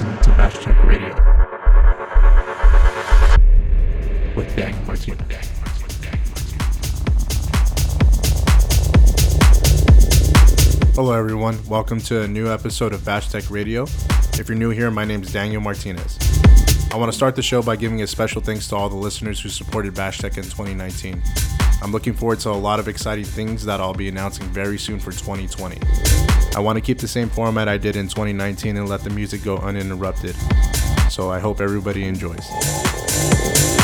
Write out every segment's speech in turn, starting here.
listening to Radio with Daniel Martinez. Hello, everyone. Welcome to a new episode of Bash Tech Radio. If you're new here, my name is Daniel Martinez. I want to start the show by giving a special thanks to all the listeners who supported Bash Tech in 2019. I'm looking forward to a lot of exciting things that I'll be announcing very soon for 2020. I want to keep the same format I did in 2019 and let the music go uninterrupted. So I hope everybody enjoys.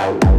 out.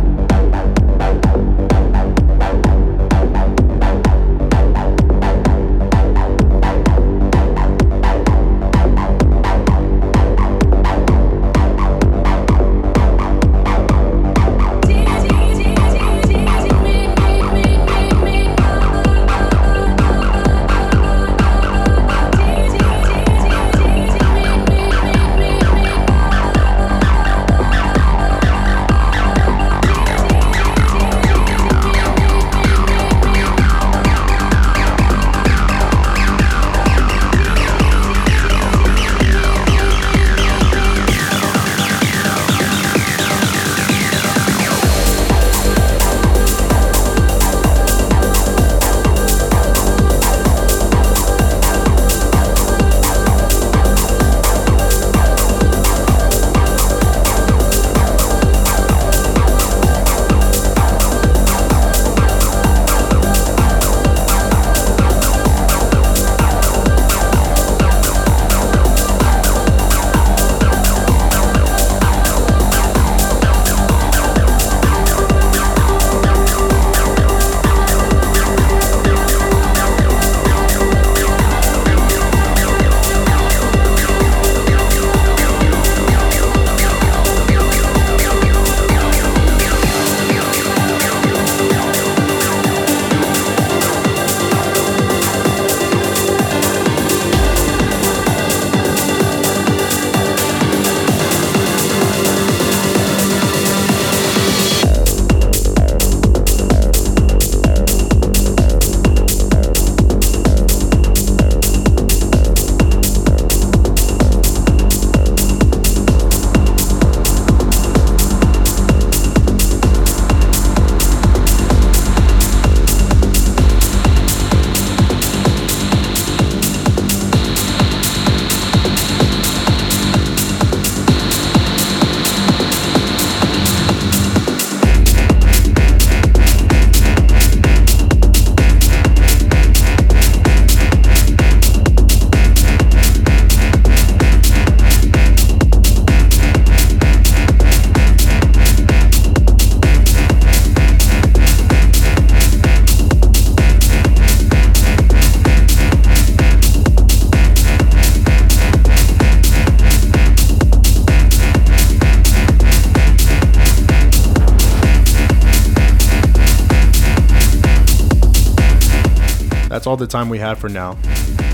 That's all the time we have for now.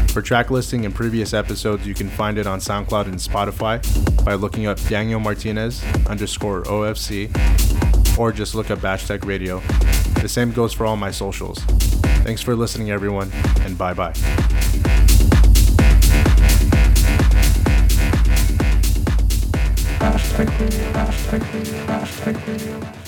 For track listing and previous episodes, you can find it on SoundCloud and Spotify by looking up Daniel Martinez underscore OFC or just look up Bashtech Radio. The same goes for all my socials. Thanks for listening, everyone, and bye bye. Hashtag hashtag hashtag.